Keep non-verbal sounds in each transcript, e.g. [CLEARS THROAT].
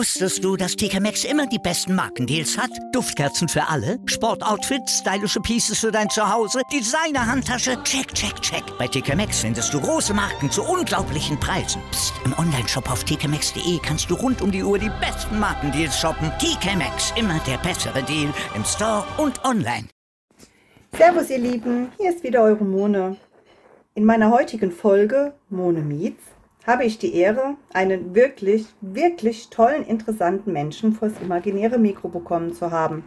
Wusstest du, dass TK Maxx immer die besten Markendeals hat? Duftkerzen für alle, Sportoutfits, stylische Pieces für dein Zuhause, Designer-Handtasche, check, check, check. Bei TK Maxx findest du große Marken zu unglaublichen Preisen. Psst. im Onlineshop auf tkmaxx.de kannst du rund um die Uhr die besten Markendeals shoppen. TK Maxx, immer der bessere Deal im Store und online. Servus ihr Lieben, hier ist wieder eure Mone. In meiner heutigen Folge Mone Meets habe ich die Ehre, einen wirklich, wirklich tollen, interessanten Menschen vors imaginäre Mikro bekommen zu haben.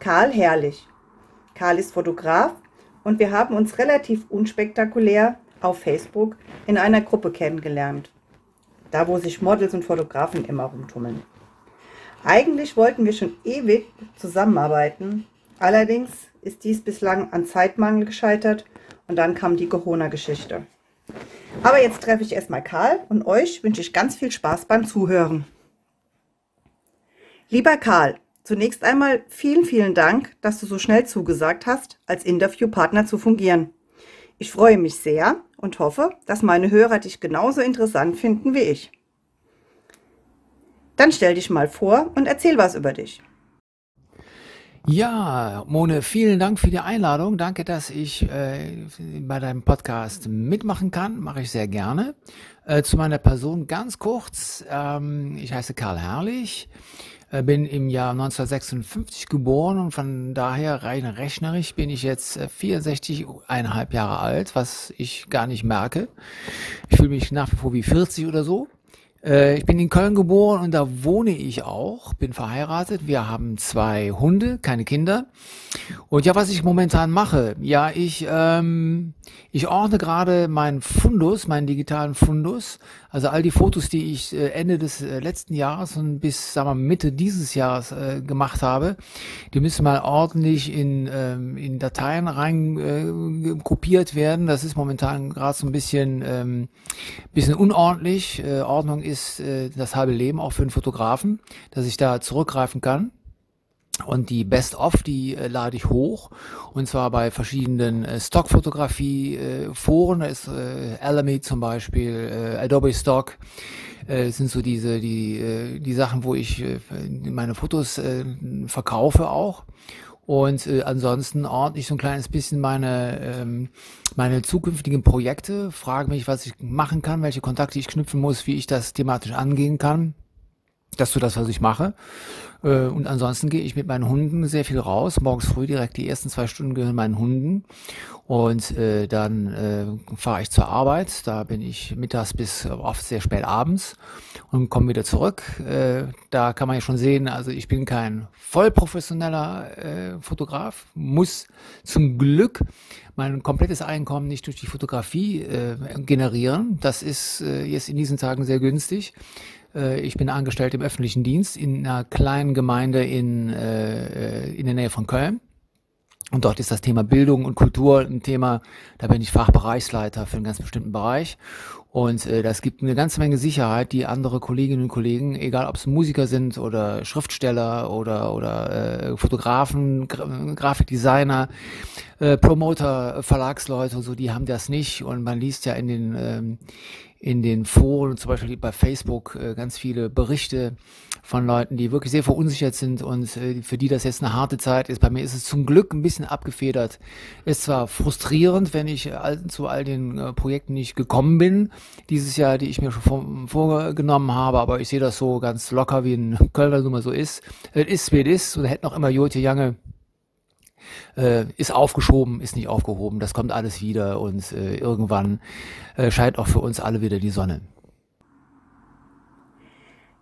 Karl Herrlich. Karl ist Fotograf und wir haben uns relativ unspektakulär auf Facebook in einer Gruppe kennengelernt. Da, wo sich Models und Fotografen immer rumtummeln. Eigentlich wollten wir schon ewig zusammenarbeiten. Allerdings ist dies bislang an Zeitmangel gescheitert und dann kam die Corona-Geschichte. Aber jetzt treffe ich erstmal Karl und euch wünsche ich ganz viel Spaß beim Zuhören. Lieber Karl, zunächst einmal vielen, vielen Dank, dass du so schnell zugesagt hast, als Interviewpartner zu fungieren. Ich freue mich sehr und hoffe, dass meine Hörer dich genauso interessant finden wie ich. Dann stell dich mal vor und erzähl was über dich. Ja, Mone, vielen Dank für die Einladung. Danke, dass ich äh, bei deinem Podcast mitmachen kann. Mache ich sehr gerne. Äh, zu meiner Person ganz kurz. Ähm, ich heiße Karl Herrlich, äh, bin im Jahr 1956 geboren und von daher rein rechnerisch bin ich jetzt äh, 64,5 Jahre alt, was ich gar nicht merke. Ich fühle mich nach wie vor wie 40 oder so. Äh, ich bin in Köln geboren und da wohne ich auch, bin verheiratet. Wir haben zwei Hunde, keine Kinder. Und ja, was ich momentan mache, ja, ich, ähm, ich ordne gerade meinen Fundus, meinen digitalen Fundus. Also all die Fotos, die ich äh, Ende des äh, letzten Jahres und bis, sagen wir, Mitte dieses Jahres äh, gemacht habe, die müssen mal ordentlich in, ähm, in Dateien rein äh, kopiert werden. Das ist momentan gerade so ein bisschen, ähm, bisschen unordentlich. Äh, Ordnung ist ist äh, das halbe Leben auch für einen Fotografen, dass ich da zurückgreifen kann. Und die Best-of, die äh, lade ich hoch. Und zwar bei verschiedenen äh, Stockfotografie-Foren. Äh, ist äh, Alamy zum Beispiel, äh, Adobe Stock. Äh, sind so diese, die, äh, die Sachen, wo ich äh, meine Fotos äh, verkaufe auch. Und äh, ansonsten ordne ich so ein kleines bisschen meine, ähm, meine zukünftigen Projekte, frage mich, was ich machen kann, welche Kontakte ich knüpfen muss, wie ich das thematisch angehen kann. Das ist so das, was ich mache. Äh, und ansonsten gehe ich mit meinen Hunden sehr viel raus. Morgens früh direkt die ersten zwei Stunden gehören meinen Hunden. Und äh, dann äh, fahre ich zur Arbeit. Da bin ich mittags bis oft sehr spät abends und komme wieder zurück. Äh, da kann man ja schon sehen, also ich bin kein vollprofessioneller äh, Fotograf, muss zum Glück mein komplettes Einkommen nicht durch die Fotografie äh, generieren. Das ist äh, jetzt in diesen Tagen sehr günstig. Äh, ich bin angestellt im öffentlichen Dienst in einer kleinen Gemeinde in, äh, in der Nähe von Köln. Und dort ist das Thema Bildung und Kultur ein Thema, da bin ich Fachbereichsleiter für einen ganz bestimmten Bereich. Und äh, das gibt eine ganze Menge Sicherheit, die andere Kolleginnen und Kollegen, egal ob es Musiker sind oder Schriftsteller oder, oder äh, Fotografen, Gra Grafikdesigner, äh, Promoter, Verlagsleute und so, die haben das nicht. Und man liest ja in den ähm, in den Foren, zum Beispiel bei Facebook, äh, ganz viele Berichte von Leuten, die wirklich sehr verunsichert sind und äh, für die das jetzt eine harte Zeit ist. Bei mir ist es zum Glück ein bisschen abgefedert. Ist zwar frustrierend, wenn ich zu all den äh, Projekten nicht gekommen bin, dieses Jahr, die ich mir schon vorgenommen habe, aber ich sehe das so ganz locker, wie ein Kölner Nummer so ist. Es ist, wie es ist und hätte noch immer Jotje Jange äh, ist aufgeschoben, ist nicht aufgehoben, das kommt alles wieder und äh, irgendwann äh, scheint auch für uns alle wieder die Sonne.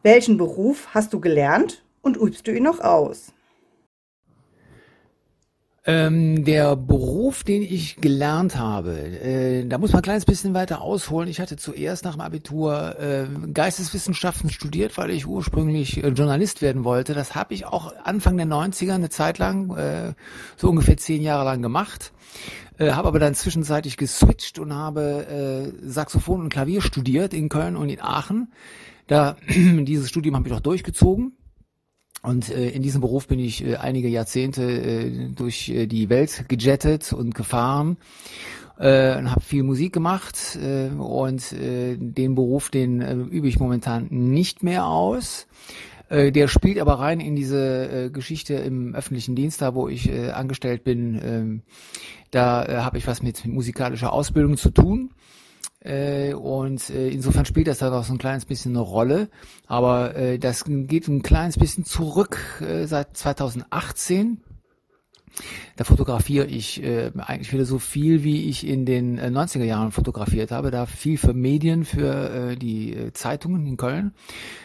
Welchen Beruf hast du gelernt und übst du ihn noch aus? Ähm, der Beruf, den ich gelernt habe, äh, da muss man ein kleines bisschen weiter ausholen. Ich hatte zuerst nach dem Abitur äh, Geisteswissenschaften studiert, weil ich ursprünglich äh, Journalist werden wollte. Das habe ich auch Anfang der 90er eine Zeit lang, äh, so ungefähr zehn Jahre lang gemacht. Äh, habe aber dann zwischenzeitlich geswitcht und habe äh, Saxophon und Klavier studiert in Köln und in Aachen. Da [CLEARS THROAT] dieses Studium habe ich auch durchgezogen und äh, in diesem Beruf bin ich äh, einige Jahrzehnte äh, durch äh, die Welt gejettet und gefahren äh, und habe viel Musik gemacht äh, und äh, den Beruf, den äh, übe ich momentan nicht mehr aus. Äh, der spielt aber rein in diese äh, Geschichte im öffentlichen Dienst, da wo ich äh, angestellt bin. Ähm, da äh, habe ich was mit musikalischer Ausbildung zu tun. Äh, und äh, insofern spielt das da noch so ein kleines bisschen eine Rolle. Aber äh, das geht ein kleines bisschen zurück äh, seit 2018. Da fotografiere ich äh, eigentlich wieder so viel, wie ich in den äh, 90er Jahren fotografiert habe. Da viel für Medien, für äh, die äh, Zeitungen in Köln.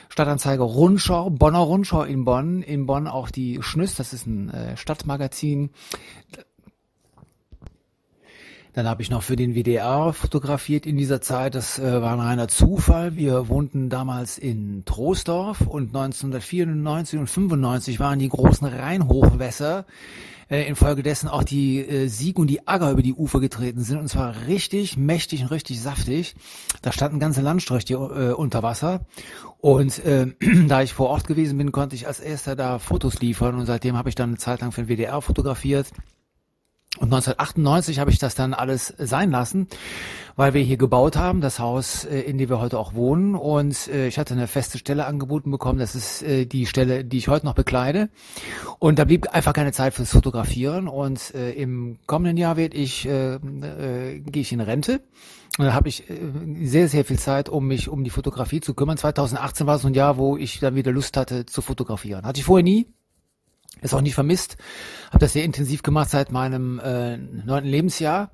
Stadtanzeiger Rundschau, Bonner Rundschau in Bonn. In Bonn auch die Schnüss, das ist ein äh, Stadtmagazin. Dann habe ich noch für den WDR fotografiert in dieser Zeit. Das äh, war ein reiner Zufall. Wir wohnten damals in Troisdorf und 1994 und 95 waren die großen Rheinhochwässer äh, infolgedessen auch die äh, Sieg und die Agger über die Ufer getreten sind und zwar richtig mächtig und richtig saftig. Da standen ganze Landstriche äh, unter Wasser und äh, [CLEARS THROAT] da ich vor Ort gewesen bin, konnte ich als erster da Fotos liefern und seitdem habe ich dann eine Zeit lang für den WDR fotografiert. Und 1998 habe ich das dann alles sein lassen, weil wir hier gebaut haben, das Haus, äh, in dem wir heute auch wohnen. Und äh, ich hatte eine feste Stelle angeboten bekommen. Das ist äh, die Stelle, die ich heute noch bekleide. Und da blieb einfach keine Zeit fürs Fotografieren. Und im kommenden Jahr werde ich, äh, äh, gehe ich in Rente. Und da habe ich sehr, sehr viel Zeit, um mich um die Fotografie zu kümmern. 2018 war so ein Jahr, wo ich dann wieder Lust hatte zu fotografieren. Hatte ich vorher nie. Ist auch nicht vermisst. Habe das sehr intensiv gemacht seit meinem äh, neunten Lebensjahr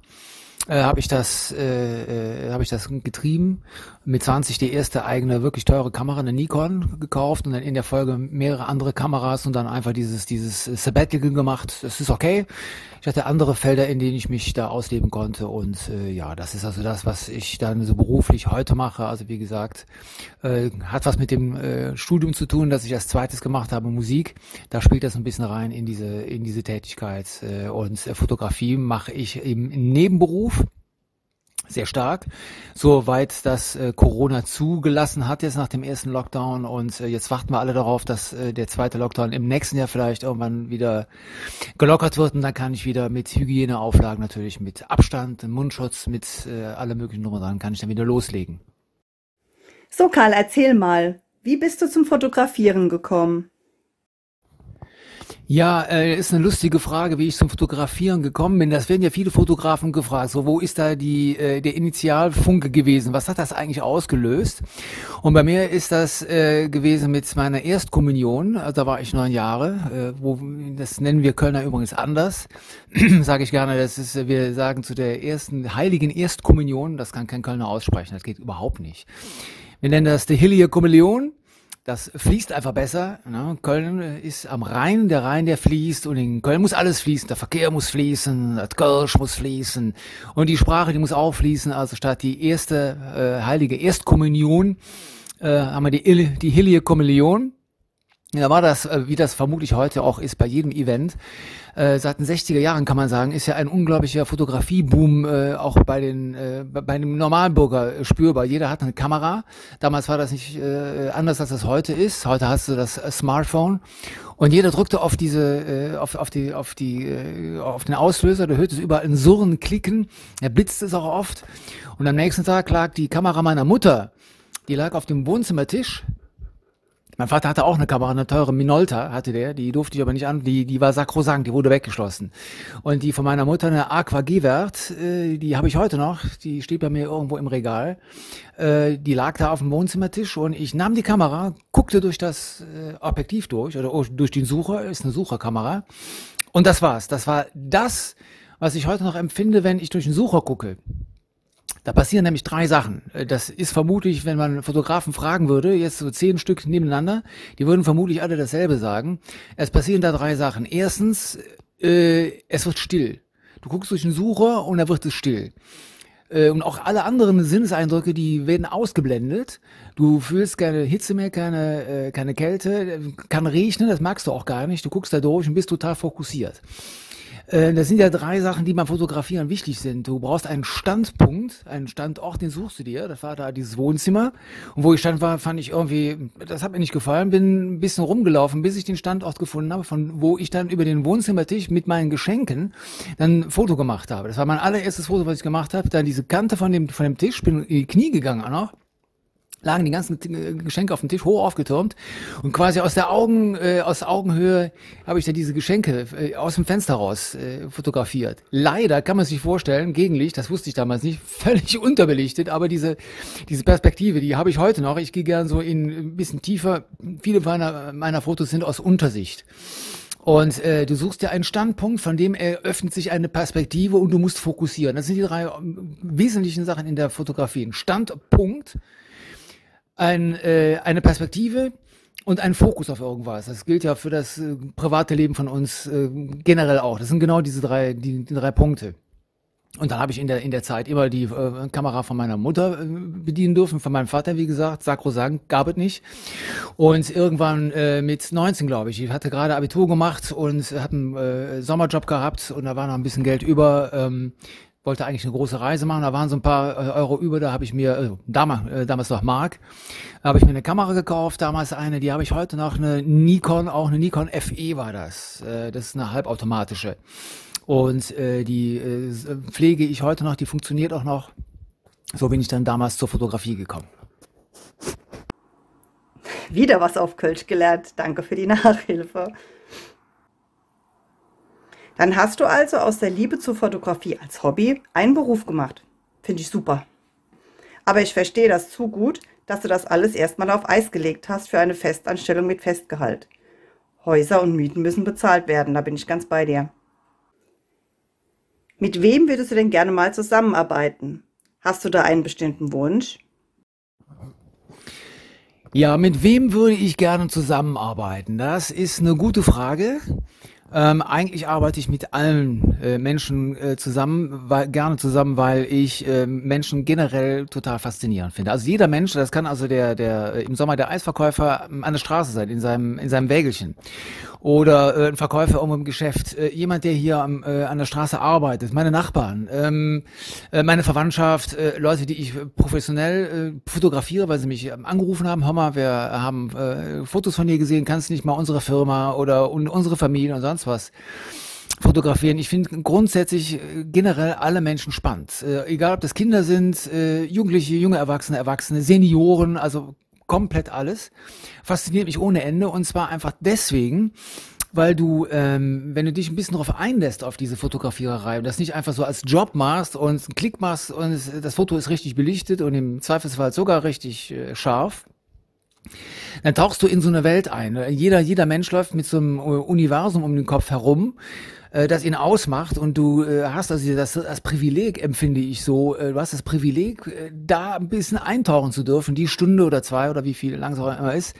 äh, habe ich das äh, äh, habe ich das getrieben. Mit 20 die erste eigene wirklich teure Kamera eine Nikon gekauft und dann in der Folge mehrere andere Kameras und dann einfach dieses dieses Sabbatical gemacht. Das ist okay. Ich hatte andere Felder in denen ich mich da ausleben konnte und äh, ja das ist also das was ich dann so beruflich heute mache. Also wie gesagt äh, hat was mit dem äh, Studium zu tun das ich als zweites gemacht habe Musik. Da spielt das ein bisschen rein in diese in diese Tätigkeit äh, und äh, Fotografie mache ich im Nebenberuf sehr stark, soweit das äh, Corona zugelassen hat jetzt nach dem ersten Lockdown und äh, jetzt warten wir alle darauf, dass äh, der zweite Lockdown im nächsten Jahr vielleicht irgendwann wieder gelockert wird und dann kann ich wieder mit Hygieneauflagen natürlich mit Abstand, Mundschutz, mit äh, allem möglichen drum dran kann ich dann wieder loslegen. So Karl, erzähl mal, wie bist du zum Fotografieren gekommen? Ja, äh, ist eine lustige Frage, wie ich zum Fotografieren gekommen bin. Das werden ja viele Fotografen gefragt. So, wo ist da die äh, der Initialfunke gewesen? Was hat das eigentlich ausgelöst? Und bei mir ist das äh, gewesen mit meiner Erstkommunion. Also da war ich neun Jahre. Äh, wo das nennen wir Kölner übrigens anders. [CLEARS THROAT] Sage ich gerne. Das ist, wir sagen zu der ersten heiligen Erstkommunion. Das kann kein Kölner aussprechen. Das geht überhaupt nicht. Wir nennen das die Heilige Kommunion. Das fließt einfach besser. Ne? Köln ist am Rhein, der Rhein, der fließt und in Köln muss alles fließen. Der Verkehr muss fließen, das Kölsch muss fließen und die Sprache, die muss auch fließen. Also statt die erste äh, heilige Erstkommunion äh, haben wir die, die Heilige Kommunion. Da war das, äh, wie das vermutlich heute auch ist bei jedem Event, äh, seit den 60er Jahren kann man sagen, ist ja ein unglaublicher Fotografieboom äh, auch bei den bei dem normalen Bürger spürbar. Jeder hat eine Kamera. Damals war das nicht anders als das heute ist. Heute hast du das Smartphone und jeder drückte auf diese auf, auf die auf die auf den Auslöser. Da hört es überall ein Surren, Klicken. Er blitzt es auch oft. Und am nächsten Tag lag die Kamera meiner Mutter. Die lag auf dem Wohnzimmertisch mein Vater hatte auch eine Kamera, eine teure Minolta hatte der, die durfte ich aber nicht an, die, die war sakrosankt, die wurde weggeschlossen. Und die von meiner Mutter, eine Aqua G-Wert, äh, die habe ich heute noch, die steht bei mir irgendwo im Regal. Äh, die lag da auf dem Wohnzimmertisch und ich nahm die Kamera, guckte durch das äh, Objektiv durch oder durch den Sucher, ist eine Sucherkamera. Und das war's. Das war das, was ich heute noch empfinde, wenn ich durch den Sucher gucke. Da passieren nämlich drei Sachen. Äh, das ist vermutlich, wenn man Fotografen fragen würde, jetzt so zehn Stück nebeneinander, die würden vermutlich alle dasselbe sagen. Es passieren da drei Sachen. Erstens, äh, es wird still. Du guckst durch den Sucher und da wird es still. Äh, und auch alle anderen Sinneseindrücke, die werden ausgeblendet. Du fühlst keine Hitze mehr, keine, äh, keine Kälte, kann regnen, das magst du auch gar nicht. Du guckst da durch und bist total fokussiert. Äh, das sind ja drei Sachen, die beim Fotografieren wichtig sind. Du brauchst einen Standpunkt, einen Standort, den suchst du dir. Das war da dieses Wohnzimmer. Und wo ich stand war, fand ich irgendwie, das hat mir nicht gefallen, bin ein bisschen rumgelaufen, bis ich den Standort gefunden habe, von wo ich dann über den Wohnzimmertisch mit meinen Geschenken dann ein Foto gemacht habe. Das war mein allererstes Foto, was ich gemacht habe. Dann diese Kante von dem, von dem Tisch, bin in die Knie gegangen auch noch lagen die ganzen äh, Geschenke auf dem Tisch hoch aufgetürmt und quasi aus der Augen äh, aus Augenhöhe habe ich da diese Geschenke äh, aus dem Fenster raus äh, fotografiert. Leider kann man sich vorstellen, Gegenlicht, das wusste ich damals nicht, [LAUGHS] völlig unterbelichtet, aber diese diese Perspektive, die habe ich heute noch. Ich gehe gern so in ein bisschen tiefer. Viele meiner meiner Fotos sind aus Untersicht. Und äh, du suchst dir einen Standpunkt, von dem eröffnet sich eine Perspektive und du musst fokussieren. Das sind die drei ähm, wesentlichen Sachen in der Fotografie. Ein Standpunkt, ein, äh, eine Perspektive und ein Fokus auf irgendwas. Das gilt ja für das äh, private Leben von uns äh, generell auch. Das sind genau diese drei, die, die drei Punkte. Und dann habe ich in der, in der Zeit immer die äh, Kamera von meiner Mutter äh, bedienen dürfen, von meinem Vater, wie gesagt, sakrosankt, gab es nicht. Und irgendwann äh, mit 19, glaube ich, ich hatte gerade Abitur gemacht und hatte einen äh, Sommerjob gehabt und da war noch ein bisschen Geld über. Ähm, wollte eigentlich eine große Reise machen, da waren so ein paar äh, Euro über, da habe ich mir, äh, damals, damals noch Mark, habe ich mir eine Kamera gekauft, damals eine, die habe ich heute noch, eine Nikon, auch eine Nikon FE war das, äh, das ist eine halbautomatische. Und äh, die pflege ich heute noch, die funktioniert auch noch, so bin ich dann damals zur Fotografie gekommen. Wieder was auf Kölsch gelernt, danke für die Nachhilfe. Dann hast du also aus der Liebe zur Fotografie als Hobby einen Beruf gemacht. Finde ich super. Aber ich verstehe das zu gut, dass du das alles erstmal auf Eis gelegt hast für eine Festanstellung mit Festgehalt. Häuser und Mieten müssen bezahlt werden, da bin ich ganz bei dir. Mit wem würdest du denn gerne mal zusammenarbeiten? Hast du da einen bestimmten Wunsch? Ja, mit wem würde ich gerne zusammenarbeiten? Das ist eine gute Frage. Ähm, eigentlich arbeite ich mit allen äh, Menschen äh, zusammen, weil, gerne zusammen, weil ich äh, Menschen generell total faszinierend finde. Also jeder Mensch, das kann also der, der äh, im Sommer der Eisverkäufer an der Straße sein, in seinem, in seinem Wägelchen. Oder äh, ein Verkäufer irgendwo im Geschäft, äh, jemand, der hier am, äh, an der Straße arbeitet, meine Nachbarn, ähm, äh, meine Verwandtschaft, äh, Leute, die ich professionell äh, fotografiere, weil sie mich ähm, angerufen haben, mal, wir haben äh, Fotos von dir gesehen, kannst nicht mal unsere Firma oder un unsere Familie und sonst was fotografieren. Ich finde grundsätzlich äh, generell alle Menschen spannend. Äh, egal ob das Kinder sind, äh, Jugendliche, junge Erwachsene, Erwachsene, Senioren, also komplett alles. Fasziniert mich ohne Ende und zwar einfach deswegen, weil du, ähm, wenn du dich ein bisschen darauf einlässt auf diese Fotografiererei und das nicht einfach so als Job machst und einen Klick machst und das Foto ist richtig belichtet und im Zweifelsfall sogar richtig äh, scharf, dann tauchst du in so eine Welt ein. Jeder, jeder Mensch läuft mit so einem äh, Universum um den Kopf herum, äh, das ihn ausmacht und du äh, hast also das, das Privileg, empfinde ich so, äh, du hast das Privileg, äh, da ein bisschen eintauchen zu dürfen, die Stunde oder zwei oder wie viel lang es auch immer ist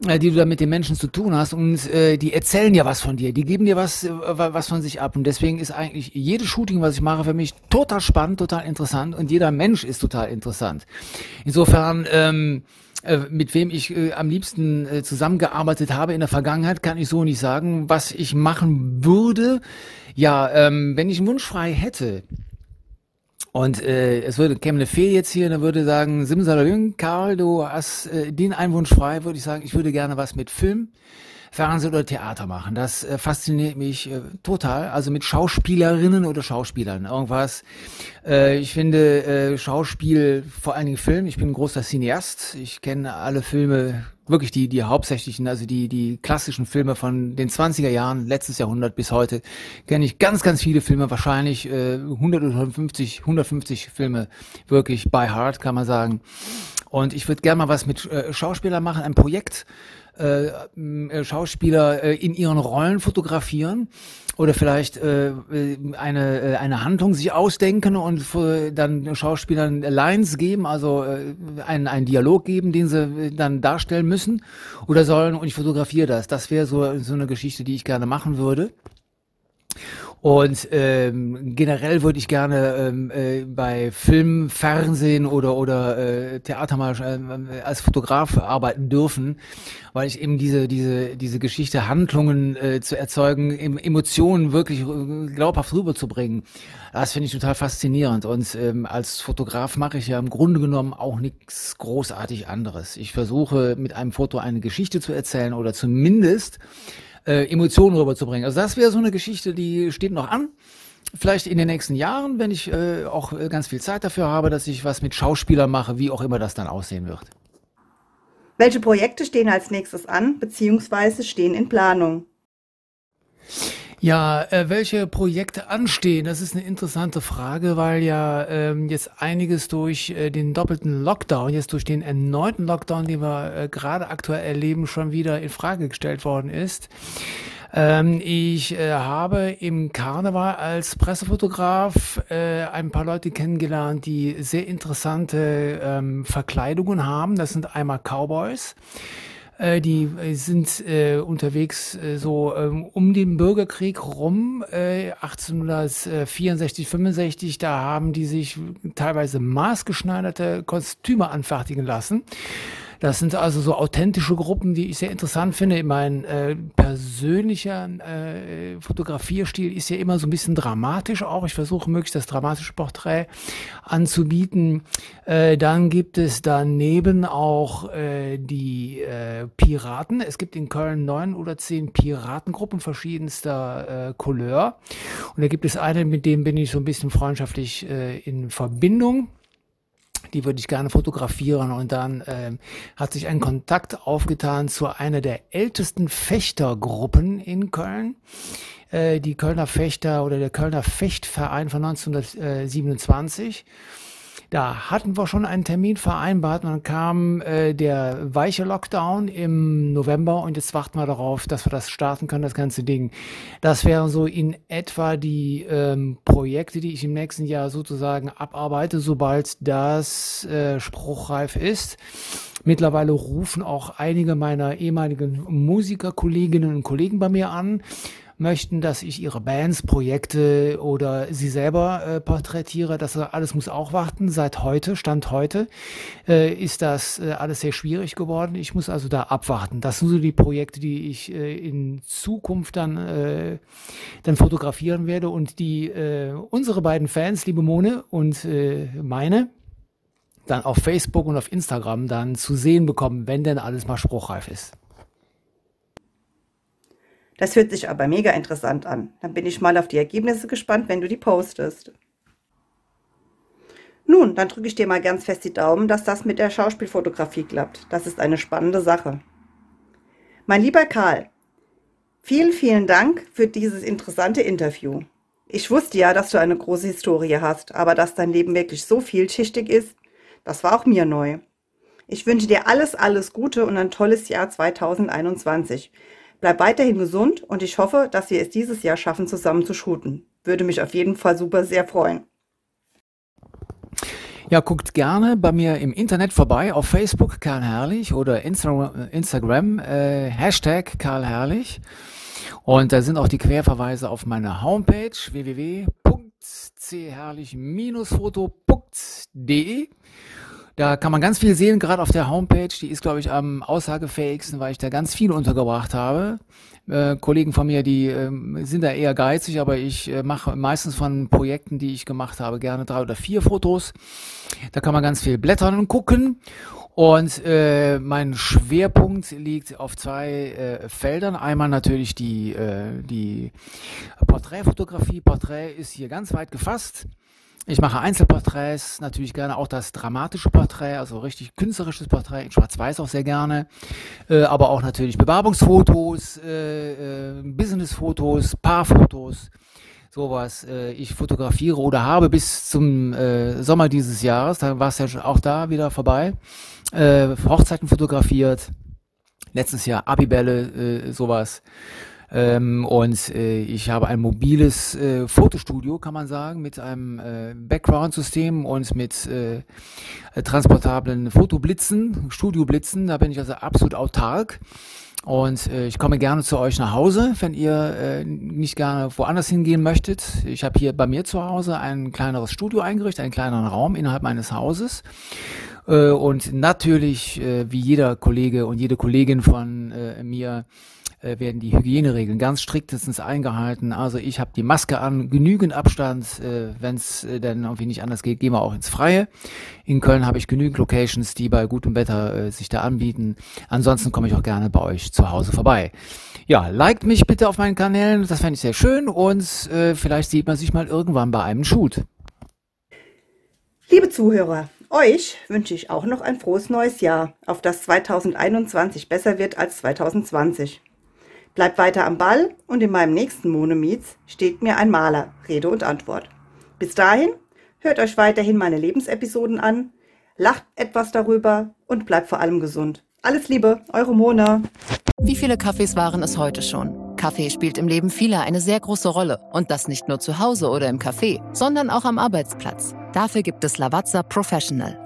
die du da mit den Menschen zu tun hast und äh, die erzählen ja was von dir, die geben dir was, äh, was von sich ab und deswegen ist eigentlich jedes Shooting, was ich mache, für mich total spannend, total interessant und jeder Mensch ist total interessant. Insofern ähm, äh, mit wem ich äh, am liebsten äh, zusammengearbeitet habe in der Vergangenheit, kann ich so nicht sagen. Was ich machen würde, ja, ähm, wenn ich einen Wunsch frei hätte, und äh, es würde käme eine Fee jetzt hier, dann würde sagen, Simsalabim, Karl, du hast äh, den Einwunsch frei, würde ich sagen, ich würde gerne was mit Film Fernsehen oder Theater machen. Das äh, fasziniert mich äh, total. Also mit Schauspielerinnen oder Schauspielern. Irgendwas. Äh, ich finde äh, Schauspiel, vor allen Dingen Film. Ich bin ein großer Cineast. Ich kenne alle Filme, wirklich die, die hauptsächlichen, also die, die klassischen Filme von den 20er Jahren, letztes Jahrhundert bis heute, kenne ich ganz, ganz viele Filme, wahrscheinlich äh, 100 oder 150, 150 Filme wirklich by heart, kann man sagen. Und ich würde gerne mal was mit äh, Schauspielern machen, ein Projekt, äh, äh, Schauspieler äh, in ihren Rollen fotografieren oder vielleicht äh, eine, äh, eine Handlung sich ausdenken und dann Schauspielern Lines geben, also äh, einen, einen Dialog geben, den sie dann darstellen müssen oder sollen und ich fotografiere das. Das wäre so, so eine Geschichte, die ich gerne machen würde. Und ähm, generell würde ich gerne ähm, äh, bei Film, Fernsehen oder oder äh, Theater mal äh, als Fotograf arbeiten dürfen, weil ich eben diese diese diese Geschichte Handlungen äh, zu erzeugen, Emotionen wirklich äh, glaubhaft rüberzubringen. Das finde ich total faszinierend. Und ähm, als Fotograf mache ich ja im Grunde genommen auch nichts großartig anderes. Ich versuche mit einem Foto eine Geschichte zu erzählen oder zumindest äh, Emotionen rüberzubringen. Also das wäre so eine Geschichte, die steht noch an. vielleicht in den nächsten Jahren, wenn ich äh, auch äh, ganz viel Zeit dafür habe, dass ich was mit Schauspielern mache, wie auch immer das dann aussehen wird. Welche Projekte stehen als nächstes an, beziehungsweise stehen in Planung? Ja, äh, welche Projekte anstehen, das ist eine interessante Frage, weil ja ähm, jetzt einiges durch äh, den doppelten Lockdown, jetzt durch den erneuten Lockdown, den wir äh, gerade aktuell erleben, schon wieder in Frage gestellt worden ist. Ähm, ich äh, habe im Karneval als Pressefotograf äh, ein paar Leute kennengelernt, die sehr interessante ähm, Verkleidungen haben. Das sind einmal Cowboys. Äh, die sind äh, unterwegs äh, so ähm, um den Bürgerkrieg rum, äh, 1864, 65, da haben die sich teilweise maßgeschneiderte Kostüme anfertigen lassen. Das sind also so authentische Gruppen, die ich sehr interessant finde. Mein äh, persönlicher äh, Fotografierstil ist ja immer so ein bisschen dramatisch auch. Ich versuche möglichst das dramatische Porträt anzubieten. Äh, dann gibt es daneben auch äh, die äh, Piraten. Es gibt in Köln neun oder zehn Piratengruppen verschiedenster äh, Couleur. Und da gibt es eine, mit dem bin ich so ein bisschen freundschaftlich äh, in Verbindung die würde ich gerne fotografieren. Und dann ähm, hat sich ein Kontakt aufgetan zu einer der ältesten Fechtergruppen in Köln. Äh, die Kölner Fechter oder der Kölner Fechtverein von 1927. Da hatten wir schon einen Termin vereinbart und dann kam äh, der weiche Lockdown im November und jetzt warten wir darauf, dass wir das starten können, das ganze Ding. Das wären so in etwa die ähm, Projekte, die ich im nächsten Jahr sozusagen abarbeite, sobald das äh, spruchreif ist. Mittlerweile rufen auch einige meiner ehemaligen Musikerkolleginnen und Kollegen bei mir an möchten, dass ich ihre Bands, Projekte oder sie selber äh, porträtiere. Das alles muss auch warten. Seit heute, Stand heute, äh, ist das äh, alles sehr schwierig geworden. Ich muss also da abwarten. Das sind so die Projekte, die ich äh, in Zukunft dann, äh, dann fotografieren werde und die äh, unsere beiden Fans, liebe Mone und äh, meine, dann auf Facebook und auf Instagram dann zu sehen bekommen, wenn denn alles mal spruchreif ist. Das hört sich aber mega interessant an. Dann bin ich mal auf die Ergebnisse gespannt, wenn du die postest. Nun, dann drücke ich dir mal ganz fest die Daumen, dass das mit der Schauspielfotografie klappt. Das ist eine spannende Sache. Mein lieber Karl, vielen, vielen Dank für dieses interessante Interview. Ich wusste ja, dass du eine große Historie hast, aber dass dein Leben wirklich so vielschichtig ist, das war auch mir neu. Ich wünsche dir alles, alles Gute und ein tolles Jahr 2021. Bleib weiterhin gesund und ich hoffe, dass wir es dieses Jahr schaffen, zusammen zu shooten. Würde mich auf jeden Fall super sehr freuen. Ja, guckt gerne bei mir im Internet vorbei, auf Facebook Karl Herrlich oder Insta Instagram, äh, Hashtag Karl Herrlich. Und da sind auch die Querverweise auf meine Homepage www.cherlich-foto.de. Da kann man ganz viel sehen, gerade auf der Homepage. Die ist, glaube ich, am aussagefähigsten, weil ich da ganz viel untergebracht habe. Äh, Kollegen von mir, die äh, sind da eher geizig, aber ich äh, mache meistens von Projekten, die ich gemacht habe, gerne drei oder vier Fotos. Da kann man ganz viel blättern und gucken. Und äh, mein Schwerpunkt liegt auf zwei äh, Feldern. Einmal natürlich die, äh, die Porträtfotografie. Porträt ist hier ganz weit gefasst. Ich mache Einzelporträts, natürlich gerne auch das dramatische Porträt, also richtig künstlerisches Porträt, in Schwarz-Weiß auch sehr gerne, äh, aber auch natürlich Bewerbungsfotos, äh, äh, Businessfotos, Paarfotos, sowas. Äh, ich fotografiere oder habe bis zum äh, Sommer dieses Jahres, da war es ja auch da wieder vorbei, äh, Hochzeiten fotografiert, letztes Jahr Abibälle, sowas. Ähm, und äh, ich habe ein mobiles äh, Fotostudio, kann man sagen, mit einem äh, Background-System und mit äh, transportablen Fotoblitzen, Studioblitzen. Da bin ich also absolut autark. Und äh, ich komme gerne zu euch nach Hause, wenn ihr äh, nicht gerne woanders hingehen möchtet. Ich habe hier bei mir zu Hause ein kleineres Studio eingerichtet, einen kleineren Raum innerhalb meines Hauses. Und natürlich, wie jeder Kollege und jede Kollegin von mir, äh, werden die Hygieneregeln ganz striktestens eingehalten. Also ich habe die Maske an, genügend Abstand. Äh, Wenn es äh, dann irgendwie nicht anders geht, gehen wir auch ins Freie. In Köln habe ich genügend Locations, die bei gutem Wetter äh, sich da anbieten. Ansonsten komme ich auch gerne bei euch zu Hause vorbei. Ja, liked mich bitte auf meinen Kanälen, das fände ich sehr schön und äh, vielleicht sieht man sich mal irgendwann bei einem Shoot. Liebe Zuhörer, euch wünsche ich auch noch ein frohes neues Jahr, auf das 2021 besser wird als 2020. Bleibt weiter am Ball und in meinem nächsten Monomeets steht mir ein Maler Rede und Antwort. Bis dahin, hört euch weiterhin meine Lebensepisoden an, lacht etwas darüber und bleibt vor allem gesund. Alles Liebe, eure Mona. Wie viele Kaffees waren es heute schon? Kaffee spielt im Leben vieler eine sehr große Rolle. Und das nicht nur zu Hause oder im Café, sondern auch am Arbeitsplatz. Dafür gibt es Lavazza Professional.